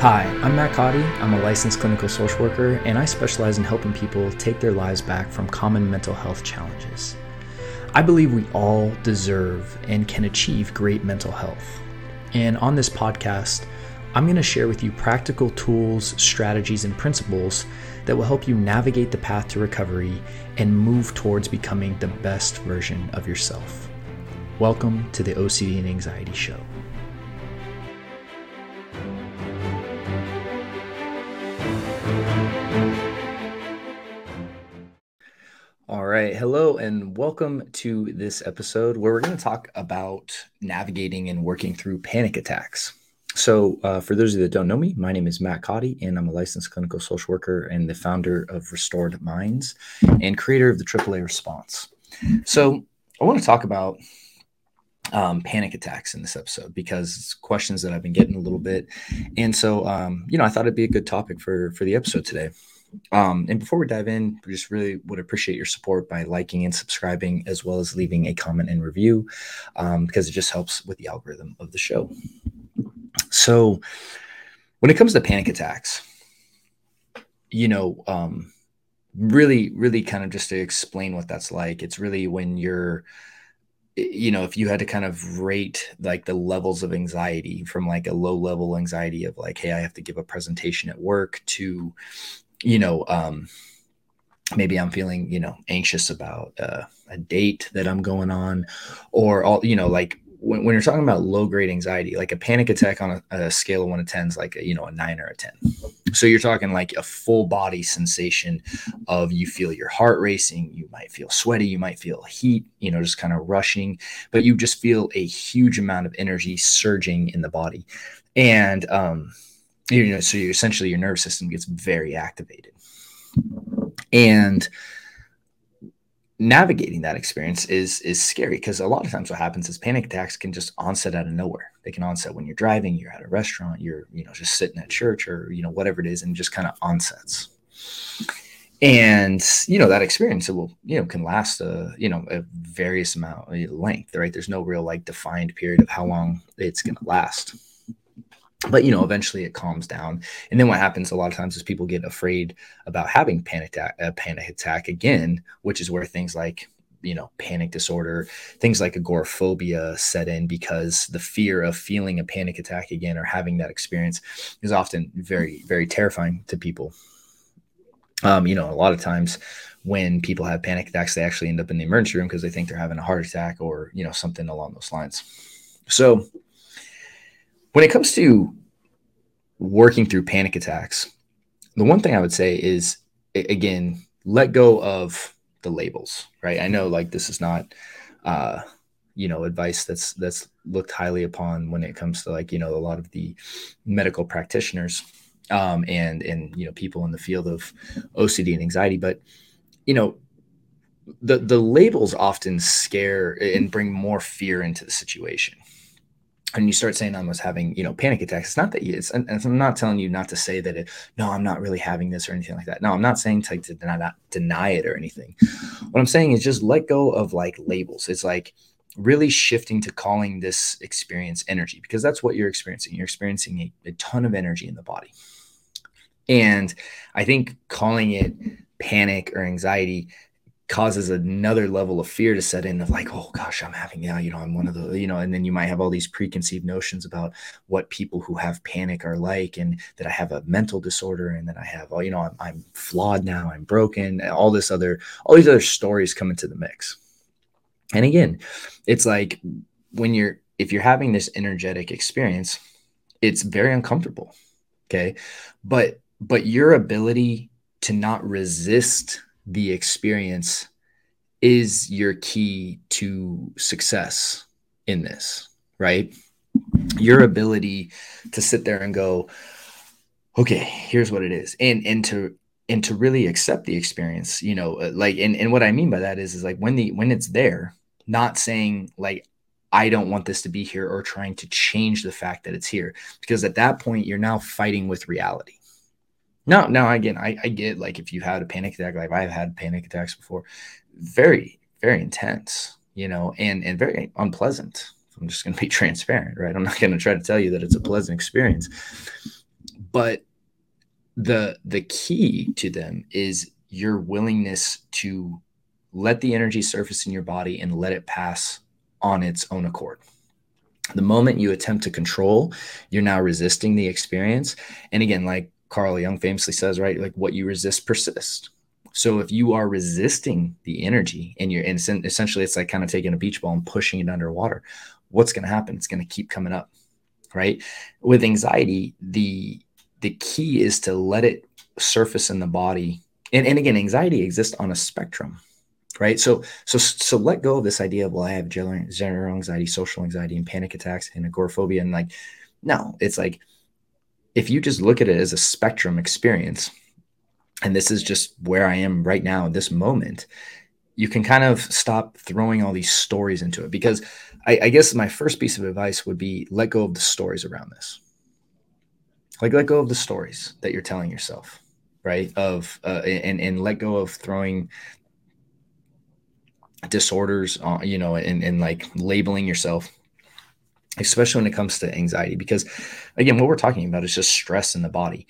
Hi, I'm Matt Codde. I'm a licensed clinical social worker, and I specialize in helping people take their lives back from common mental health challenges. I believe we all deserve and can achieve great mental health. And on this podcast, I'm going to share with you practical tools, strategies, and principles that will help you navigate the path to recovery and move towards becoming the best version of yourself. Welcome to the OCD and Anxiety Show. Right. Hello, and welcome to this episode where we're going to talk about navigating and working through panic attacks. So, uh, for those of you that don't know me, my name is Matt Codde, and I'm a licensed clinical social worker and the founder of Restored Minds and creator of the AAA Response. So, I want to talk about um, panic attacks in this episode because it's questions that I've been getting a little bit, and so um, you know I thought it'd be a good topic for for the episode today. Um, and before we dive in, we just really would appreciate your support by liking and subscribing, as well as leaving a comment and review, um, because it just helps with the algorithm of the show. So, when it comes to panic attacks, you know, um, really, really kind of just to explain what that's like, it's really when you're you know if you had to kind of rate like the levels of anxiety from like a low level anxiety of like hey i have to give a presentation at work to you know, um, maybe I'm feeling, you know, anxious about uh, a date that I'm going on, or all, you know, like when, when you're talking about low grade anxiety, like a panic attack on a, a scale of one to 10 is like, a, you know, a nine or a 10. So you're talking like a full body sensation of you feel your heart racing, you might feel sweaty, you might feel heat, you know, just kind of rushing, but you just feel a huge amount of energy surging in the body. And, um, you know, so you essentially your nervous system gets very activated. And navigating that experience is is scary because a lot of times what happens is panic attacks can just onset out of nowhere. They can onset when you're driving, you're at a restaurant, you're you know just sitting at church or you know whatever it is, and just kind of onsets. And you know that experience it will you know can last a you know a various amount of length, right? There's no real like defined period of how long it's going to last but you know eventually it calms down. And then what happens a lot of times is people get afraid about having panic attack, a panic attack again which is where things like you know panic disorder things like agoraphobia set in because the fear of feeling a panic attack again or having that experience is often very very terrifying to people. Um, you know a lot of times when people have panic attacks they actually end up in the emergency room because they think they're having a heart attack or you know something along those lines. So when it comes to working through panic attacks, the one thing I would say is again, let go of the labels, right? I know like this is not uh you know advice that's that's looked highly upon when it comes to like you know a lot of the medical practitioners um and and you know people in the field of OCD and anxiety but you know the the labels often scare and bring more fear into the situation and you start saying I having, you know, panic attacks. It's not that you, it's, and, I'm not telling you not to say that it, no, I'm not really having this or anything like that. No, I'm not saying to, to deny, deny it or anything. What I'm saying is just let go of like labels. It's like really shifting to calling this experience energy because that's what you're experiencing. You're experiencing a, a ton of energy in the body. And I think calling it panic or anxiety causes another level of fear to set in of like oh gosh i'm having now you know i'm one of the you know and then you might have all these preconceived notions about what people who have panic are like and that i have a mental disorder and that i have oh you know i'm, I'm flawed now i'm broken all this other all these other stories come into the mix. And again it's like when you're if you're having this energetic experience it's very uncomfortable okay? But but your ability to not resist the experience is your key to success in this, right? Your ability to sit there and go, okay, here's what it is. And and to and to really accept the experience, you know, uh, like and, and what I mean by that is is like when the when it's there, not saying like I don't want this to be here or trying to change the fact that it's here. Because at that point, you're now fighting with reality. No, no, again, I, I get like if you had a panic attack, like I've had panic attacks before, very, very intense, you know, and and very unpleasant. I'm just gonna be transparent, right? I'm not gonna try to tell you that it's a pleasant experience. but the the key to them is your willingness to let the energy surface in your body and let it pass on its own accord. The moment you attempt to control, you're now resisting the experience. And again, like Carl Jung famously says, right? Like what you resist persists. So if you are resisting the energy and you're and essentially it's like kind of taking a beach ball and pushing it underwater, what's going to happen? It's going to keep coming up, right? With anxiety, the the key is to let it surface in the body. And, and again, anxiety exists on a spectrum, right? So so so let go of this idea of well, I have general, general anxiety, social anxiety, and panic attacks and agoraphobia, and like no, it's like if you just look at it as a spectrum experience, and this is just where I am right now, in this moment, you can kind of stop throwing all these stories into it. Because I, I guess my first piece of advice would be let go of the stories around this. Like let go of the stories that you're telling yourself, right? Of uh, and and let go of throwing disorders on, you know, and and like labeling yourself especially when it comes to anxiety because again what we're talking about is just stress in the body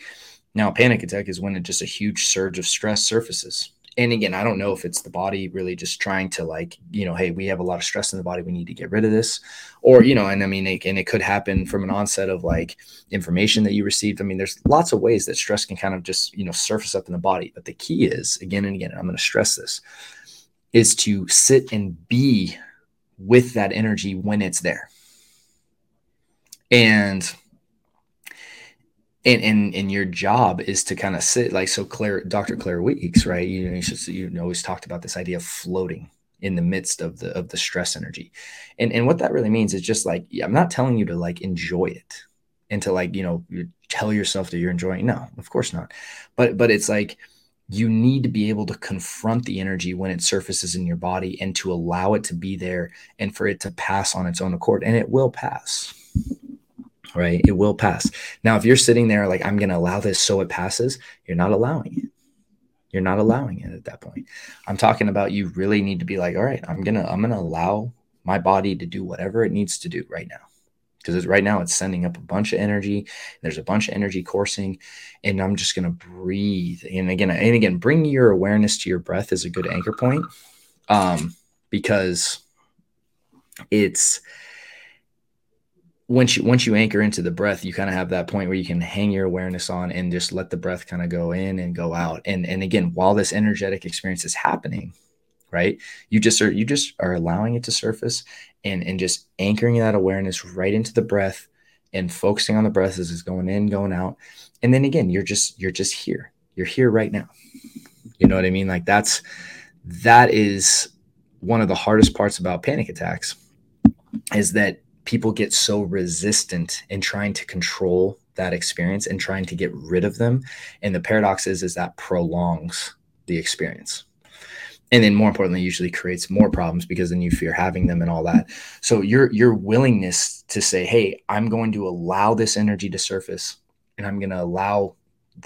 now, a panic attack is when it just a huge surge of stress surfaces. And again, I don't know if it's the body really just trying to like, you know, hey, we have a lot of stress in the body, we need to get rid of this, or you know, and I mean, it, and it could happen from an onset of like information that you received. I mean, there's lots of ways that stress can kind of just you know surface up in the body. But the key is again and again, I'm going to stress this, is to sit and be with that energy when it's there. And and and and your job is to kind of sit like so claire dr Claire Weekes right? You know you, should, you always talked about this idea of floating in the midst of the of the stress energy. And and what that really means is just like i'm not telling you to like enjoy it and to like you know tell yourself that you're enjoying no of course not. But but it's like you need to be able to confront the energy when it surfaces in your body and to allow it to be there and for it to pass on its own accord. And it will pass right? It will pass. Now, if you're sitting there like, I'm going to allow this so it passes, you're not allowing it. You're not allowing it at that point. I'm talking about you really need to be like, all right, I'm going to, I'm going to allow my body to do whatever it needs to do right now. Because right now it's sending up a bunch of energy. There's a bunch of energy coursing, and I'm just gonna breathe. And again, and again, bring your awareness to your breath is a good anchor point, um, because it's once you once you anchor into the breath, you kind of have that point where you can hang your awareness on and just let the breath kind of go in and go out. And and again, while this energetic experience is happening, right? You just are you just are allowing it to surface and and just anchoring that awareness right into the breath and focusing on the breath as it's going in, going out. And then again, you're just you're just here. You're here right now. You know what I mean? Like that's that is one of the hardest parts about panic attacks is that people get so resistant in trying to control that experience and trying to get rid of them. And the paradox is is that prolongs the experience. And then more importantly usually creates more problems because then you fear having them and all that. So your your willingness to say hey i'm going to allow this energy to surface and i'm going to allow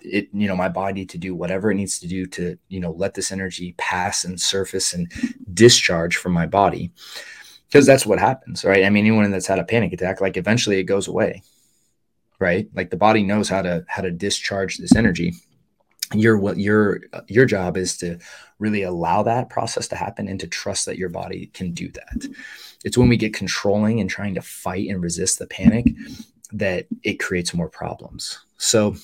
it you know my body to do whatever it needs to do to you know let this energy pass and surface and discharge from my body because that's what happens, right? I mean, anyone that's had a panic attack, like eventually it goes away, right? Like the body knows how to how to discharge this energy. Your what your your job is to really allow that process to happen and to trust that your body can do that. It's when we get controlling and trying to fight and resist the panic that it creates more problems. So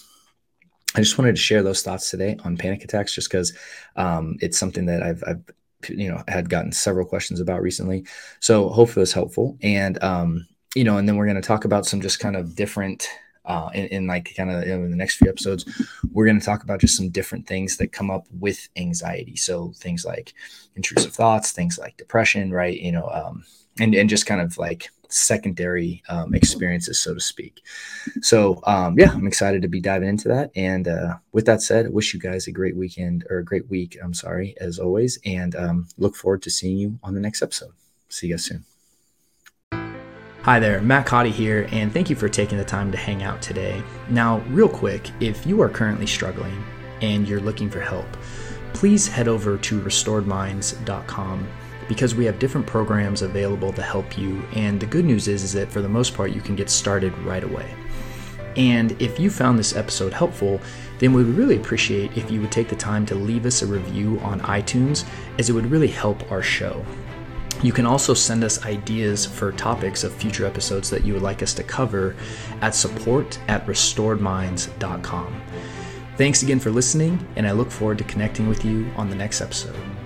I just wanted to share those thoughts today on panic attacks, just because um, it's something that I've, I've you know had gotten several questions about recently so hopefully it's helpful and um you know and then we're going to talk about some just kind of different uh, in, in like kind of in the next few episodes, we're going to talk about just some different things that come up with anxiety. So things like intrusive thoughts, things like depression, right? You know, um, and and just kind of like secondary um, experiences, so to speak. So, um, yeah, I'm excited to be diving into that. And uh, with that said, I wish you guys a great weekend or a great week. I'm sorry, as always, and um, look forward to seeing you on the next episode. See you guys soon. Hi there, Matt Codde here, and thank you for taking the time to hang out today. Now, real quick, if you are currently struggling and you're looking for help, please head over to restoredminds.com because we have different programs available to help you. And the good news is, is that for the most part, you can get started right away. And if you found this episode helpful, then we would really appreciate if you would take the time to leave us a review on iTunes, as it would really help our show. You can also send us ideas for topics of future episodes that you would like us to cover at support at restoredminds.com. Thanks again for listening, and I look forward to connecting with you on the next episode.